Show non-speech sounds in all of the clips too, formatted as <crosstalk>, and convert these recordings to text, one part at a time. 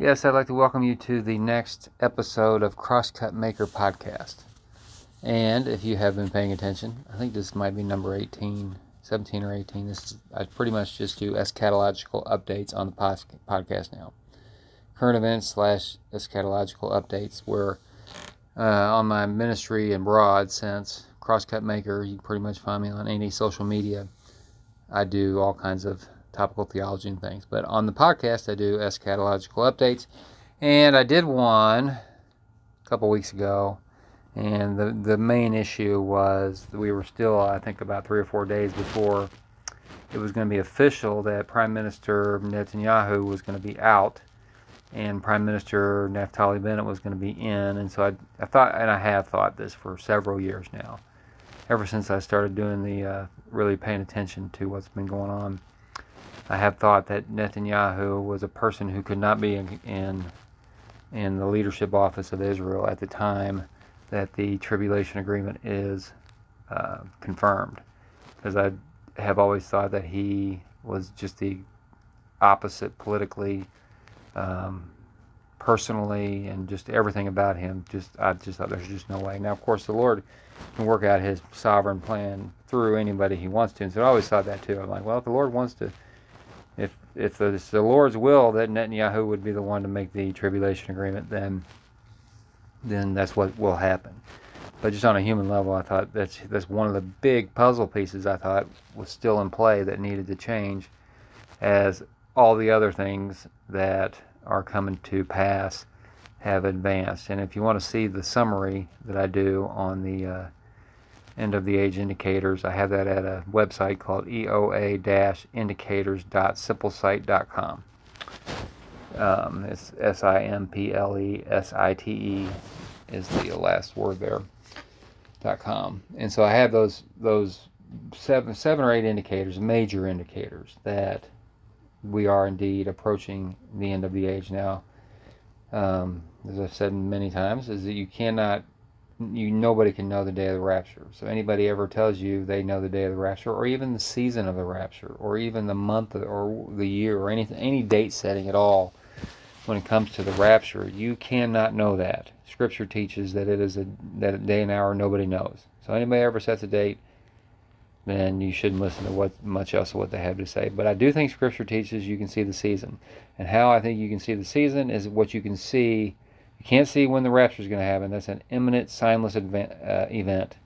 Yes, I'd like to welcome you to the next episode of Crosscut Maker Podcast. And if you have been paying attention, I think this might be number 18, 17 or 18. This is, I pretty much just do eschatological updates on the podcast now. Current events slash eschatological updates where uh, on my ministry and broad sense, Crosscut Maker, you pretty much find me on any social media. I do all kinds of topical theology and things. But on the podcast, I do eschatological updates. And I did one a couple weeks ago. And the, the main issue was we were still, I think, about three or four days before it was going to be official that Prime Minister Netanyahu was going to be out and Prime Minister Naftali Bennett was going to be in. And so I, I thought, and I have thought this for several years now, ever since I started doing the uh, really paying attention to what's been going on. I have thought that Netanyahu was a person who could not be in, in, in the leadership office of Israel at the time that the tribulation agreement is uh, confirmed, because I have always thought that he was just the opposite politically, um, personally, and just everything about him. Just I just thought there's just no way. Now, of course, the Lord can work out His sovereign plan through anybody He wants to, and so I always thought that too. I'm like, well, if the Lord wants to if it's the Lord's will that Netanyahu would be the one to make the tribulation agreement, then then that's what will happen. But just on a human level, I thought that's that's one of the big puzzle pieces I thought was still in play that needed to change, as all the other things that are coming to pass have advanced. And if you want to see the summary that I do on the uh, end of the age indicators. I have that at a website called eoa-indicators.simplesite.com. Um, it's S-I-M-P-L-E-S-I-T-E is the last word there. Dot com. And so I have those those seven seven or eight indicators, major indicators that we are indeed approaching the end of the age now. Um, as I've said many times, is that you cannot you nobody can know the day of the rapture. So anybody ever tells you they know the day of the rapture, or even the season of the rapture, or even the month or the year, or anything, any date setting at all, when it comes to the rapture, you cannot know that. Scripture teaches that it is a that a day and hour nobody knows. So anybody ever sets a date, then you shouldn't listen to what much else of what they have to say. But I do think Scripture teaches you can see the season, and how I think you can see the season is what you can see you can't see when the rapture is going to happen. That's an imminent, signless event. Uh, event.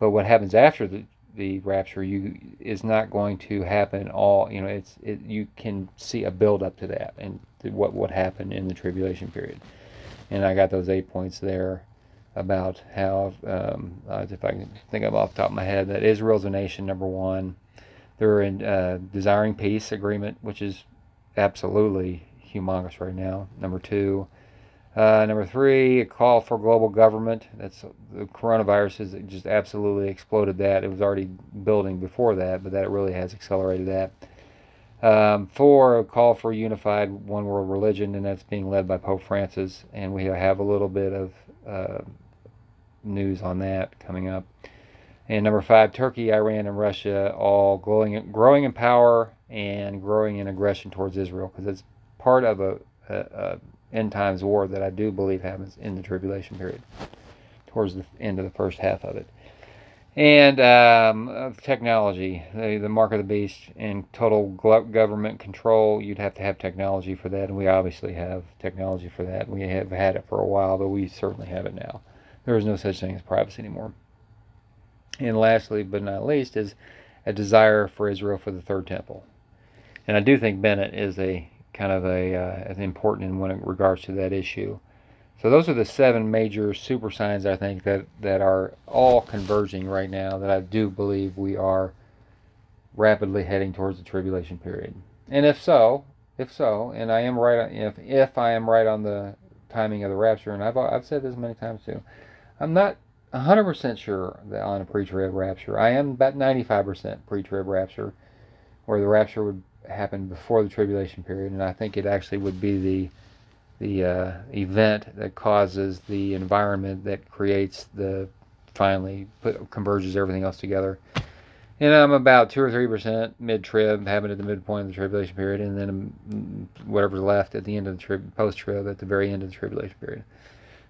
But what happens after the, the rapture you is not going to happen all. You know, it's it, you can see a build up to that and to what what happened in the tribulation period. And I got those eight points there about how, um, uh, if I can think of off the top of my head, that Israel's a nation. Number one, they're in uh, desiring peace agreement, which is absolutely humongous right now. Number two uh, number three, a call for global government. That's the coronavirus has just absolutely exploded that. It was already building before that, but that really has accelerated that. Um, four, a call for unified one world religion, and that's being led by Pope Francis. And we have a little bit of uh, news on that coming up. And number five, Turkey, Iran, and Russia all growing, growing in power and growing in aggression towards Israel because it's part of a, a, a end times war that I do believe happens in the tribulation period, towards the end of the first half of it. And um, technology, the, the mark of the beast, and total government control. You'd have to have technology for that, and we obviously have technology for that. We have had it for a while, but we certainly have it now. There is no such thing as privacy anymore. And lastly, but not least, is a desire for Israel for the third temple. And I do think Bennett is a kind of a uh, important in when regards to that issue. So those are the seven major super signs I think that that are all converging right now. That I do believe we are rapidly heading towards the tribulation period. And if so, if so, and I am right, on if if I am right on the timing of the rapture, and I've I've said this many times too, I'm not 100% sure on a pre-trib rapture. I am about 95% pre-trib rapture, where the rapture would happened before the tribulation period, and I think it actually would be the the uh, event that causes the environment that creates the finally put, converges everything else together. and I'm about two or three percent mid-trib, having at the midpoint of the tribulation period, and then mm, whatever's left at the end of the trib, post-trib, at the very end of the tribulation period.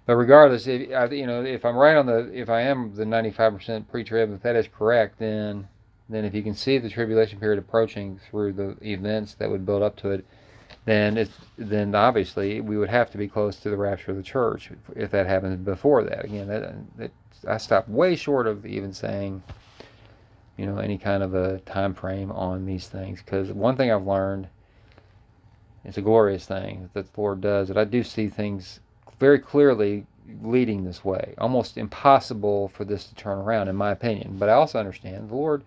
But regardless, if you know, if I'm right on the, if I am the 95% pre-trib, if that is correct, then then if you can see the tribulation period approaching through the events that would build up to it, then it's then obviously we would have to be close to the rapture of the church if that happens before that. Again, that, that I stop way short of even saying, you know, any kind of a time frame on these things because one thing I've learned, it's a glorious thing that the Lord does that I do see things very clearly leading this way. Almost impossible for this to turn around, in my opinion. But I also understand the Lord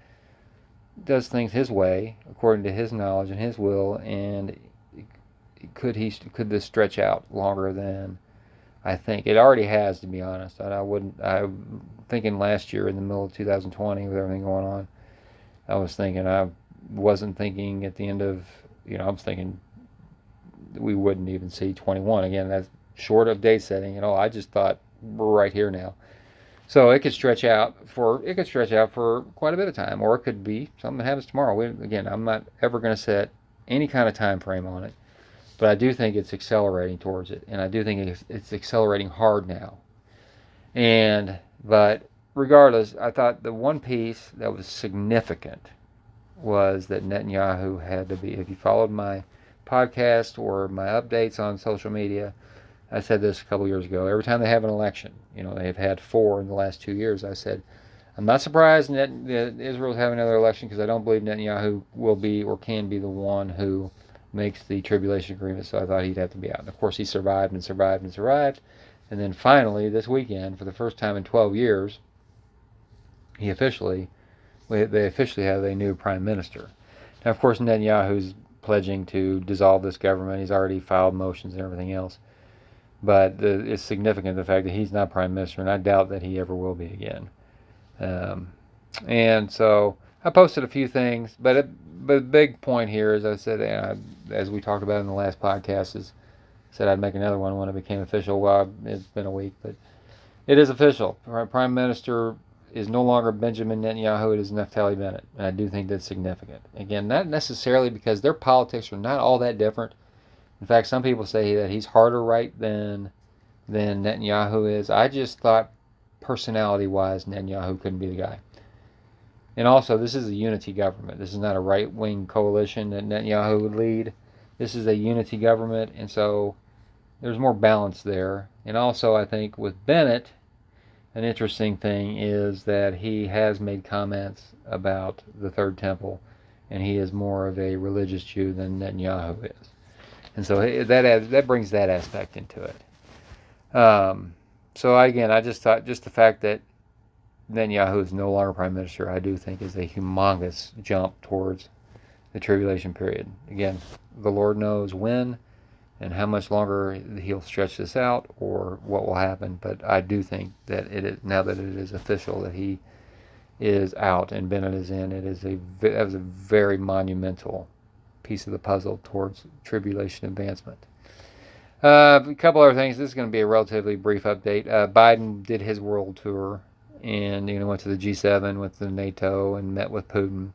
does things His way, according to His knowledge and His will, and could he could this stretch out longer than I think it already has, to be honest. I, I wouldn't. I'm thinking last year in the middle of 2020 with everything going on. I was thinking I wasn't thinking at the end of you know I was thinking we wouldn't even see 21 again. That's short of day setting and all. I just thought we're right here now. So it could stretch out for it could stretch out for quite a bit of time, or it could be something that happens tomorrow. We, again, I'm not ever going to set any kind of time frame on it, but I do think it's accelerating towards it, and I do think it's, it's accelerating hard now. And but regardless, I thought the one piece that was significant was that Netanyahu had to be. If you followed my podcast or my updates on social media, I said this a couple years ago. Every time they have an election, you know, they've had four in the last two years. I said, I'm not surprised that, that Israel's having another election because I don't believe Netanyahu will be or can be the one who makes the tribulation agreement. So I thought he'd have to be out. And of course, he survived and survived and survived. And then finally, this weekend, for the first time in 12 years, he officially, they officially have a new prime minister. Now, of course, Netanyahu's pledging to dissolve this government. He's already filed motions and everything else. But it's significant the fact that he's not prime minister, and I doubt that he ever will be again. Um, and so I posted a few things, but it, but the big point here, as I said, I, as we talked about in the last podcast, is said I'd make another one when it became official. Well, it's been a week, but it is official. Prime Minister is no longer Benjamin Netanyahu. It is Naftali Bennett, and I do think that's significant. Again, not necessarily because their politics are not all that different. In fact, some people say that he's harder right than than Netanyahu is. I just thought personality-wise, Netanyahu couldn't be the guy. And also, this is a unity government. This is not a right-wing coalition that Netanyahu would lead. This is a unity government, and so there's more balance there. And also, I think with Bennett, an interesting thing is that he has made comments about the Third Temple, and he is more of a religious Jew than Netanyahu is and so that that brings that aspect into it. Um, so again, I just thought just the fact that Netanyahu is no longer prime minister, I do think is a humongous jump towards the tribulation period. Again, the Lord knows when and how much longer he'll stretch this out or what will happen. But I do think that it is now that it is official that he is out and Bennett is in. It is a that was a very monumental piece of the puzzle towards tribulation advancement. Uh, a couple other things. This is going to be a relatively brief update. Uh, Biden did his world tour and you know went to the G7 with the NATO and met with Putin,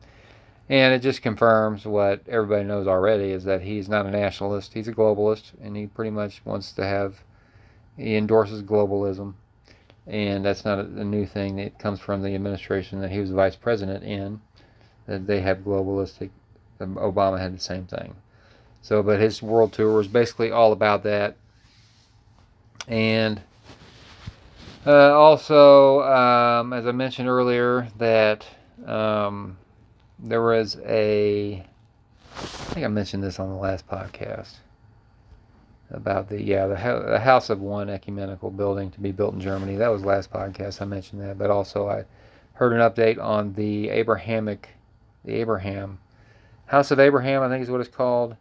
and it just confirms what everybody knows already is that he's not a nationalist. He's a globalist, and he pretty much wants to have. He endorses globalism, and that's not a, a new thing. It comes from the administration that he was vice president in. That they have globalistic Obama had the same thing. So, but his world tour was basically all about that. And uh, also, um, as I mentioned earlier, that um, there was a, I think I mentioned this on the last podcast about the yeah the, the House of One ecumenical building to be built in Germany. That was last podcast I mentioned that, but also I heard an update on the Abrahamic, the Abraham House of Abraham, I think is what it's called,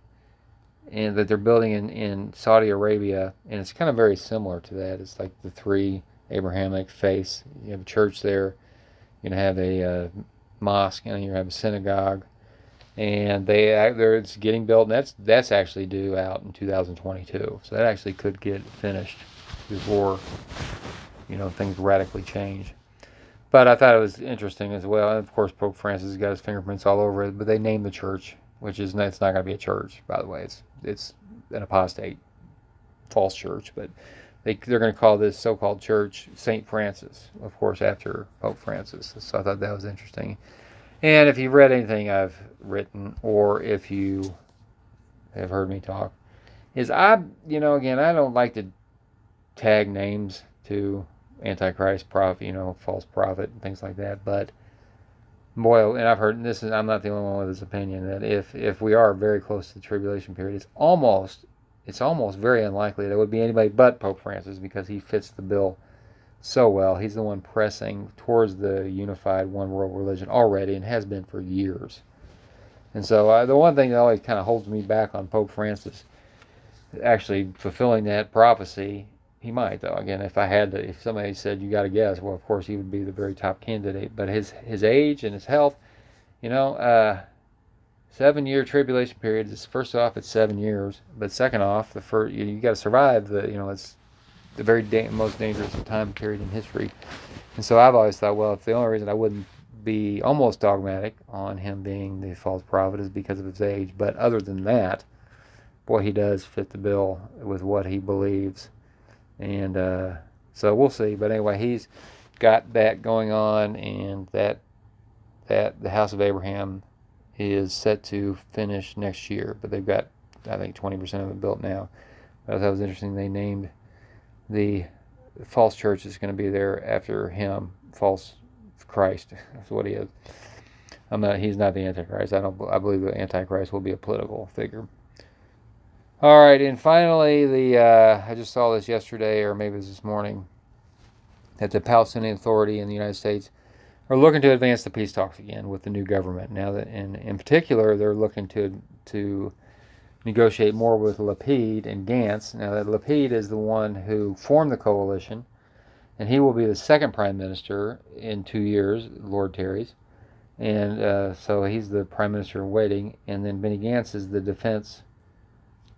and that they're building in, in Saudi Arabia, and it's kind of very similar to that. It's like the three Abrahamic faiths. You have a church there, you have a uh, mosque, and you have a synagogue, and they they're it's getting built. And that's that's actually due out in 2022, so that actually could get finished before you know things radically change. But I thought it was interesting as well. And of course, Pope Francis got his fingerprints all over it. But they named the church, which is it's not going to be a church, by the way. It's it's an apostate, false church. But they they're going to call this so-called church Saint Francis, of course, after Pope Francis. So I thought that was interesting. And if you've read anything I've written, or if you have heard me talk, is I, you know, again, I don't like to tag names to Antichrist, prophet, you know, false prophet, and things like that. But boy, and I've heard and this is I'm not the only one with this opinion that if if we are very close to the tribulation period, it's almost it's almost very unlikely that there would be anybody but Pope Francis because he fits the bill so well. He's the one pressing towards the unified one world religion already and has been for years. And so uh, the one thing that always kind of holds me back on Pope Francis actually fulfilling that prophecy he might though. Again, if I had to, if somebody said you got to guess, well, of course he would be the very top candidate. But his his age and his health, you know, uh, seven year tribulation period. Is first off, it's seven years, but second off, the first you, you got to survive the, you know, it's the very da- most dangerous time period in history. And so I've always thought, well, if the only reason I wouldn't be almost dogmatic on him being the false prophet is because of his age, but other than that, boy, he does fit the bill with what he believes and uh, so we'll see. But anyway, he's got that going on, and that that the House of Abraham is set to finish next year, but they've got I think 20% of it built now. But that was interesting. They named the false church is going to be there after him, false Christ. <laughs> That's what he is. I'm not. He's not the Antichrist. I don't. I believe the Antichrist will be a political figure. All right, and finally, the uh, I just saw this yesterday, or maybe it was this morning, that the Palestinian Authority in the United States are looking to advance the peace talks again with the new government. Now that, in in particular, they're looking to to negotiate more with Lapid and Gantz. Now that Lapid is the one who formed the coalition, and he will be the second prime minister in two years. Lord Terry's, and uh, so he's the prime minister in waiting. And then Benny Gantz is the defense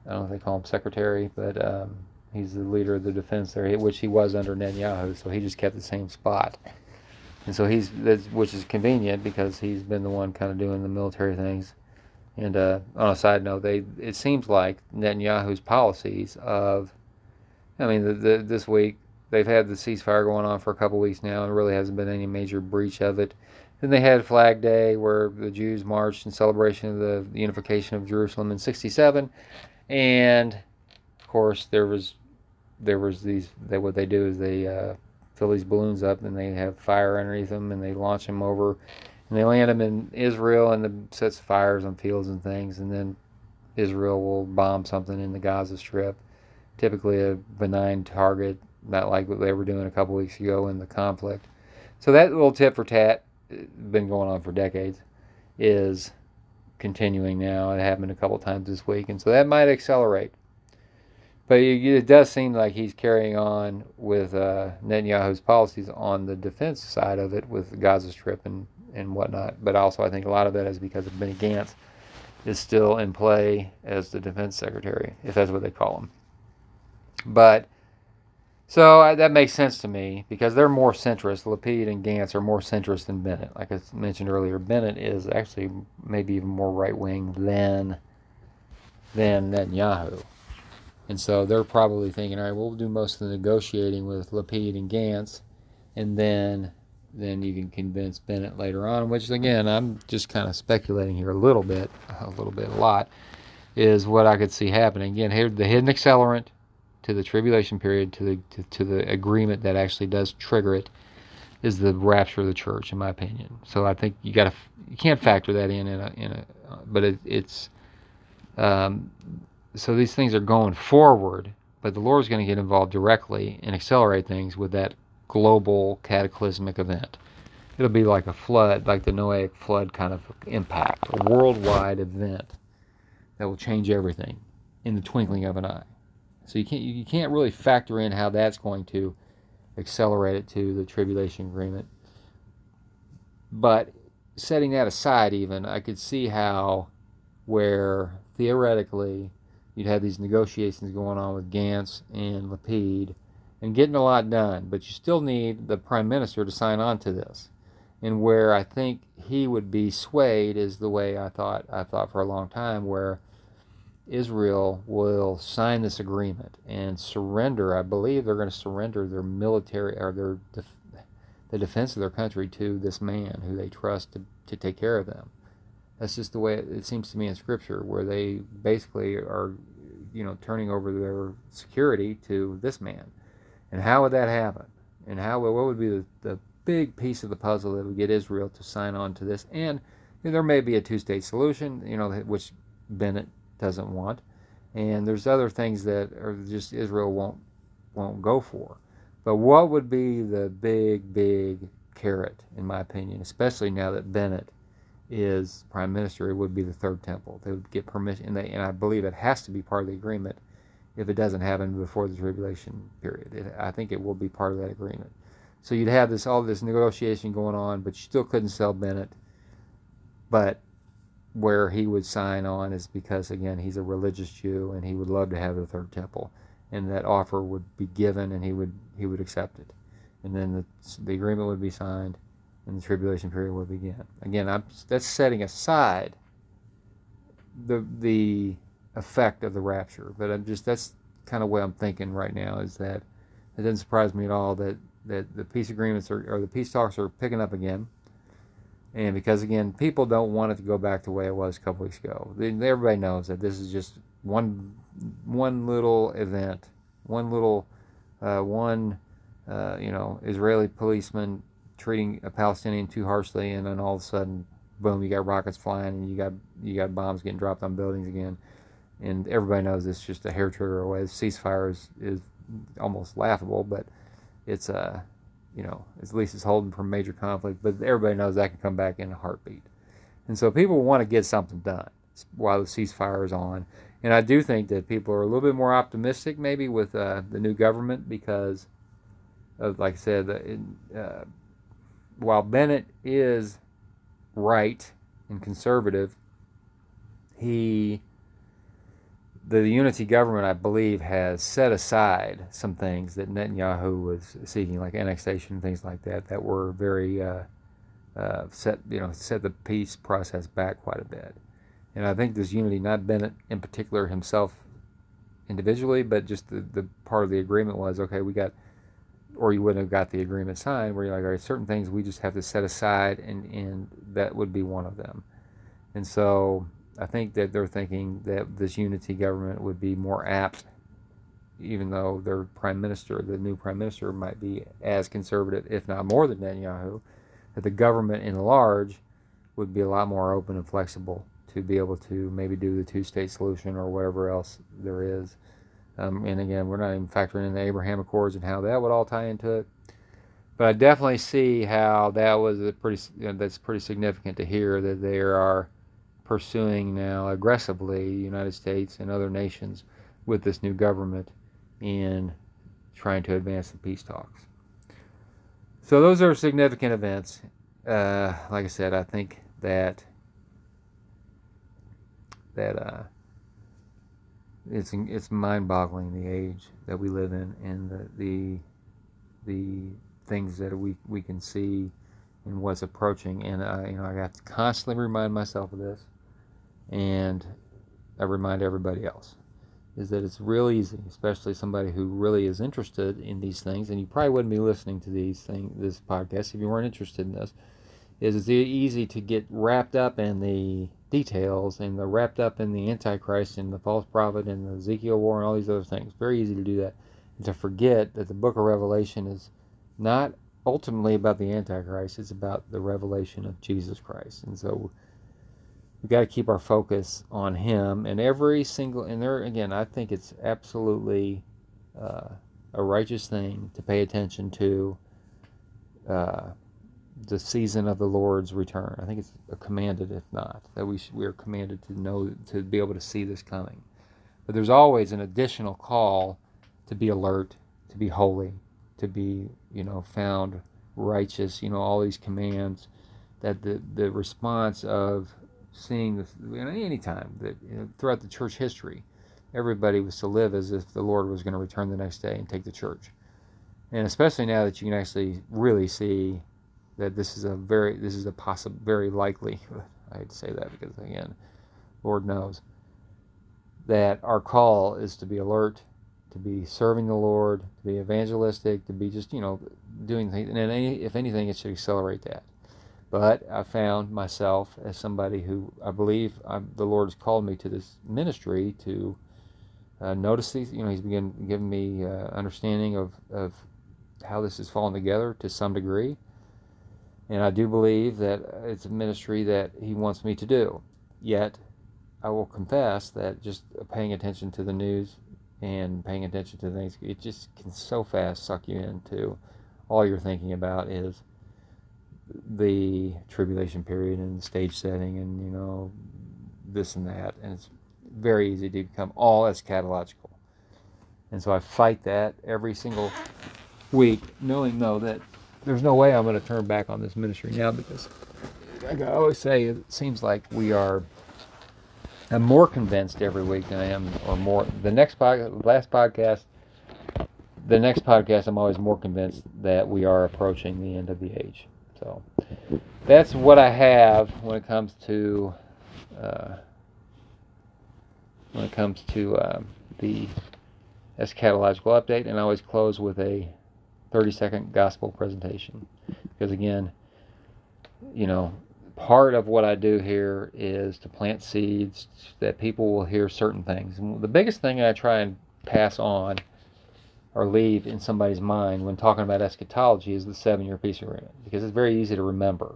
I don't know if they call him secretary, but um, he's the leader of the defense there, which he was under Netanyahu, so he just kept the same spot. And so he's, which is convenient because he's been the one kind of doing the military things. And uh, on a side note, they it seems like Netanyahu's policies of, I mean, the, the, this week they've had the ceasefire going on for a couple weeks now, and really hasn't been any major breach of it. Then they had Flag Day, where the Jews marched in celebration of the unification of Jerusalem in '67 and of course there was there was these they what they do is they uh, fill these balloons up and they have fire underneath them and they launch them over and they land them in Israel and the sets fires on fields and things and then Israel will bomb something in the Gaza Strip, typically a benign target, not like what they were doing a couple weeks ago in the conflict. So that little tip for tat, uh, been going on for decades, is continuing now. It happened a couple times this week, and so that might accelerate. But it, does seem like he's carrying on with uh, Netanyahu's policies on the defense side of it with the Gaza Strip and, and whatnot. But also, I think a lot of that is because of Benny Gantz is still in play as the defense secretary, if that's what they call him. But so uh, that makes sense to me because they're more centrist. Lapid and Gantz are more centrist than Bennett. Like I mentioned earlier, Bennett is actually maybe even more right wing than than Netanyahu. And so they're probably thinking, all right, we'll do most of the negotiating with Lapid and Gantz, and then then you can convince Bennett later on. Which again, I'm just kind of speculating here a little bit, a little bit, a lot, is what I could see happening. Again, here the hidden accelerant to the tribulation period, to the to, to, the agreement that actually does trigger it, is the rapture of the church, in my opinion. So I think you got to you can't factor that in in a, in a but it, it's um, so these things are going forward, but the Lord's going to get involved directly and accelerate things with that global cataclysmic event. It'll be like a flood, like the Noahic flood kind of impact, a worldwide event that will change everything in the twinkling of an eye. So you can't you can't really factor in how that's going to accelerate it to the tribulation agreement. But setting that aside, even I could see how where theoretically you'd have these negotiations going on with Gantz and Lapid, and getting a lot done, but you still need the prime minister to sign on to this. And where I think he would be swayed is the way I thought I thought for a long time, where Israel will sign this agreement and surrender. I believe they're going to surrender their military or their def- the defense of their country to this man who they trust to, to take care of them. That's just the way it, it seems to me in Scripture, where they basically are, you know, turning over their security to this man. And how would that happen? And how what would be the, the big piece of the puzzle that would get Israel to sign on to this? And you know, there may be a two-state solution, you know, which Bennett doesn't want, and there's other things that are just Israel won't won't go for. But what would be the big, big carrot, in my opinion, especially now that Bennett is prime minister, it would be the third temple. They would get permission, and, they, and I believe it has to be part of the agreement if it doesn't happen before the tribulation period. It, I think it will be part of that agreement. So you'd have this all this negotiation going on, but you still couldn't sell Bennett. But where he would sign on is because again he's a religious Jew and he would love to have the third temple, and that offer would be given and he would he would accept it, and then the the agreement would be signed, and the tribulation period would begin. Again, I'm, that's setting aside the the effect of the rapture, but I'm just that's kind of what I'm thinking right now is that it doesn't surprise me at all that that the peace agreements are, or the peace talks are picking up again. And because again, people don't want it to go back the way it was a couple weeks ago. Everybody knows that this is just one one little event, one little uh, one uh, you know Israeli policeman treating a Palestinian too harshly, and then all of a sudden, boom, you got rockets flying, and you got you got bombs getting dropped on buildings again, and everybody knows it's just a hair trigger away. Ceasefire is, is almost laughable, but it's uh, you know at least it's holding from major conflict. But everybody knows that can come back in a heartbeat, and so people want to get something done while the ceasefire is on. And I do think that people are a little bit more optimistic, maybe with uh, the new government, because of, like I said, uh, while Bennett is right and conservative, he the unity government, I believe, has set aside some things that Netanyahu was seeking, like annexation and things like that, that were very uh, uh, set, you know, set the peace process back quite a bit. And I think this unity, not Bennett in particular himself individually, but just the, the part of the agreement was okay, we got or you wouldn't have got the agreement signed where you're like, all right, certain things we just have to set aside, and, and that would be one of them. And so I think that they're thinking that this unity government would be more apt, even though their prime minister, the new prime minister, might be as conservative, if not more than Netanyahu, that the government in large would be a lot more open and flexible to be able to maybe do the two state solution or whatever else there is. Um, and again, we're not even factoring in the Abraham Accords and how that would all tie into it. But I definitely see how that was a pretty you know, that's pretty significant to hear that there are pursuing now aggressively the United States and other nations with this new government in trying to advance the peace talks. So those are significant events. Uh, like I said, I think that that uh, it's it's mind-boggling the age that we live in and the the, the things that we we can see and what's approaching. And I, you know, I have to constantly remind myself of this, and I remind everybody else, is that it's real easy, especially somebody who really is interested in these things. And you probably wouldn't be listening to these things, this podcast, if you weren't interested in this. Is it's easy to get wrapped up in the details and they're wrapped up in the Antichrist and the false prophet and the Ezekiel war and all these other things. Very easy to do that. And to forget that the book of Revelation is not ultimately about the Antichrist, it's about the revelation of Jesus Christ. And so we've got to keep our focus on Him and every single, and there again, I think it's absolutely uh, a righteous thing to pay attention to. Uh, the season of the Lord's return. I think it's commanded, if not, that we should, we are commanded to know to be able to see this coming. But there's always an additional call to be alert, to be holy, to be you know found righteous. You know all these commands that the the response of seeing this you know, any time that you know, throughout the church history, everybody was to live as if the Lord was going to return the next day and take the church. and especially now that you can actually really see that this is a very this is a possible very likely <laughs> I say that because again Lord knows that our call is to be alert to be serving the Lord to be evangelistic to be just you know doing things and if anything it should accelerate that but I found myself as somebody who I believe I, the Lord has called me to this ministry to uh, notice these. You know, He's begun giving me uh, understanding of, of how this is falling together to some degree. And I do believe that it's a ministry that He wants me to do. Yet, I will confess that just paying attention to the news and paying attention to things, it just can so fast suck you into all you're thinking about is the tribulation period and the stage setting and you know this and that. And it's very easy to become all eschatological. And so i fight that every single week knowing though that there's no way i'm going to turn back on this ministry now because like i always say it seems like we are i'm more convinced every week than i am or more the next pod, last podcast the next podcast i'm always more convinced that we are approaching the end of the age so that's what I have when it comes to uh, when it comes to um, the eschatological update, and I always close with a 30 second gospel presentation because again, you know, part of what I do here is to plant seeds that people will hear certain things. And the biggest thing I try and pass on or leave in somebody's mind when talking about eschatology is the seven-year peace agreement because it's very easy to remember,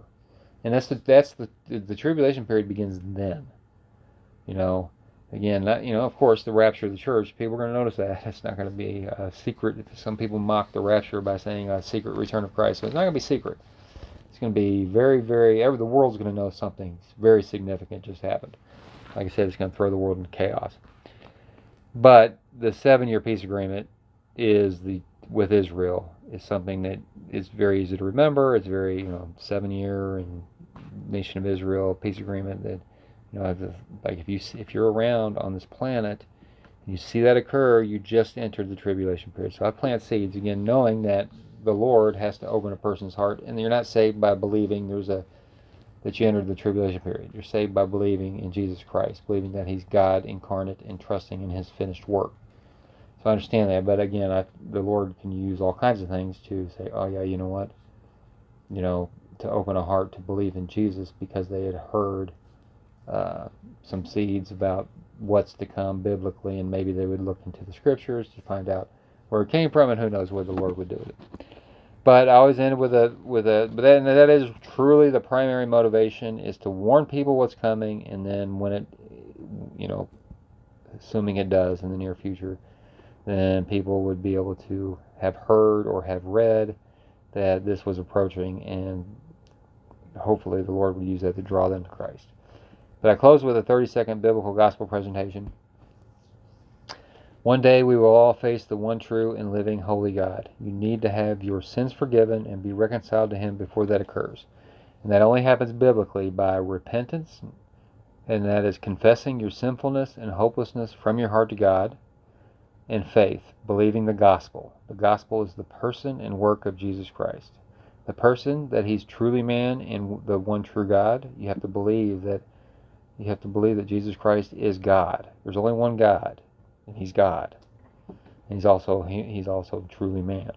and that's the that's the the tribulation period begins then. You know, again, you know, of course, the rapture of the church. People are going to notice that <laughs> it's not going to be a secret. Some people mock the rapture by saying a secret return of Christ, so it's not going to be secret. It's going to be very, very. Ever the world's going to know something very significant just happened. Like I said, it's going to throw the world into chaos. But the seven-year peace agreement is the with Israel is something that is very easy to remember. It's very you know seven year and nation of Israel peace agreement that you know the, like if you if you're around on this planet and you see that occur, you just entered the tribulation period. So I plant seeds again, knowing that the Lord has to open a person's heart, and you're not saved by believing there's a that you entered the tribulation period. You're saved by believing in Jesus Christ, believing that He's God incarnate and trusting in His finished work. So I understand that, but again, I, the Lord can use all kinds of things to say, oh yeah, you know what, you know, to open a heart to believe in Jesus because they had heard uh, some seeds about what's to come biblically, and maybe they would look into the scriptures to find out where it came from, and who knows what the Lord would do with it. But I always end with a with a but that, that is truly the primary motivation is to warn people what's coming, and then when it, you know, assuming it does in the near future then people would be able to have heard or have read that this was approaching, and hopefully the Lord would use that to draw them to Christ. But I close with a 30 second biblical gospel presentation. One day we will all face the one true and living holy God. You need to have your sins forgiven and be reconciled to Him before that occurs. And that only happens biblically by repentance, and that is confessing your sinfulness and hopelessness from your heart to God in faith, believing the gospel. The gospel is the person and work of Jesus Christ. The person that he's truly man and the one true God, you have to believe that you have to believe that Jesus Christ is God. There's only one God, and he's God. And he's also he, he's also truly man.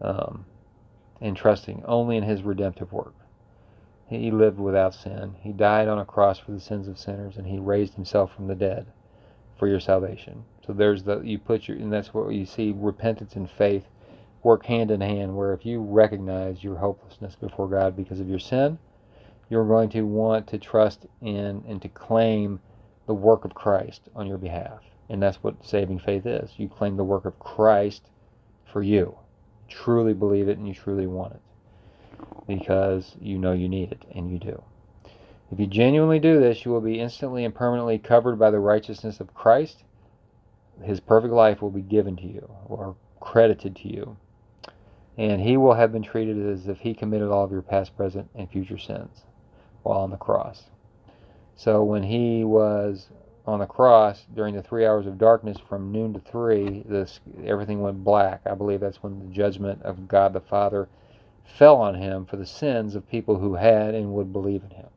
Um, and trusting only in his redemptive work. He lived without sin. He died on a cross for the sins of sinners, and he raised himself from the dead for your salvation. So there's the you put your and that's what you see repentance and faith work hand in hand where if you recognize your hopelessness before God because of your sin, you're going to want to trust in and to claim the work of Christ on your behalf. And that's what saving faith is. You claim the work of Christ for you. Truly believe it and you truly want it. Because you know you need it and you do. If you genuinely do this, you will be instantly and permanently covered by the righteousness of Christ his perfect life will be given to you or credited to you. And he will have been treated as if he committed all of your past, present, and future sins while on the cross. So when he was on the cross during the three hours of darkness from noon to three, this everything went black. I believe that's when the judgment of God the Father fell on him for the sins of people who had and would believe in him.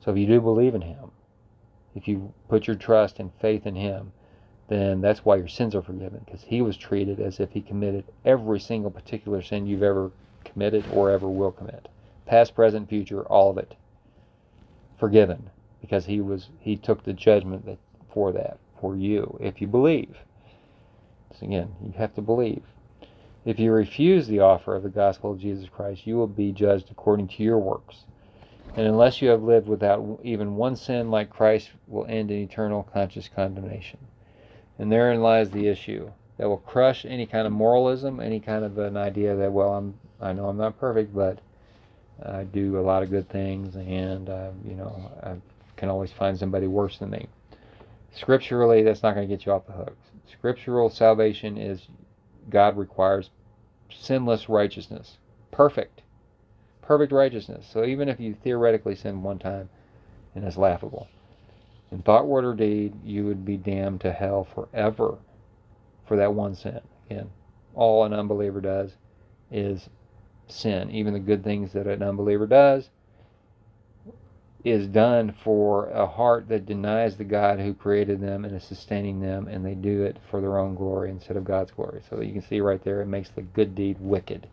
So if you do believe in him, if you put your trust and faith in him, then that's why your sins are forgiven because he was treated as if he committed every single particular sin you've ever committed or ever will commit. Past, present, future, all of it forgiven because he was he took the judgment that, for that for you if you believe. So again, you have to believe. If you refuse the offer of the gospel of Jesus Christ, you will be judged according to your works. And unless you have lived without even one sin like Christ will end in eternal conscious condemnation. And therein lies the issue that will crush any kind of moralism, any kind of an idea that, well, I'm, I know I'm not perfect, but I do a lot of good things, and uh, you know, I can always find somebody worse than me. Scripturally, that's not going to get you off the hook. Scriptural salvation is God requires sinless righteousness, perfect, perfect righteousness. So even if you theoretically sin one time, and it's laughable, in thought, word, or deed, you would be damned to hell forever for that one sin. Again, all an unbeliever does is sin. Even the good things that an unbeliever does is done for a heart that denies the God who created them and is sustaining them, and they do it for their own glory instead of God's glory. So you can see right there, it makes the good deed wicked.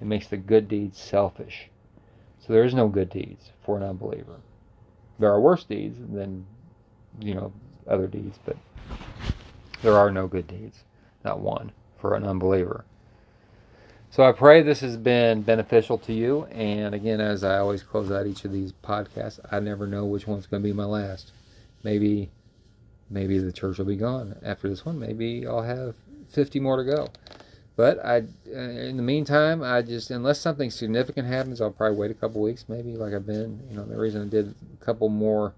It makes the good deeds selfish. So there is no good deeds for an unbeliever. There are worse deeds than, you know, other deeds, but there are no good deeds, not one, for an unbeliever. So I pray this has been beneficial to you. And again, as I always close out each of these podcasts, I never know which one's going to be my last. Maybe, maybe the church will be gone after this one. Maybe I'll have 50 more to go. But I, uh, in the meantime, I just unless something significant happens, I'll probably wait a couple weeks, maybe like I've been. You know, the reason I did a couple more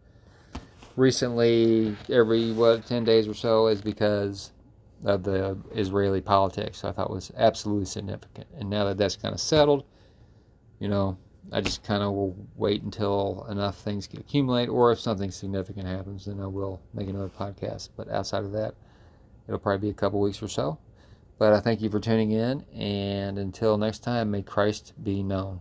recently, every what 10 days or so, is because of the Israeli politics. I thought was absolutely significant. And now that that's kind of settled, you know, I just kind of will wait until enough things can accumulate, or if something significant happens, then I will make another podcast. But outside of that, it'll probably be a couple weeks or so. But I thank you for tuning in, and until next time, may Christ be known.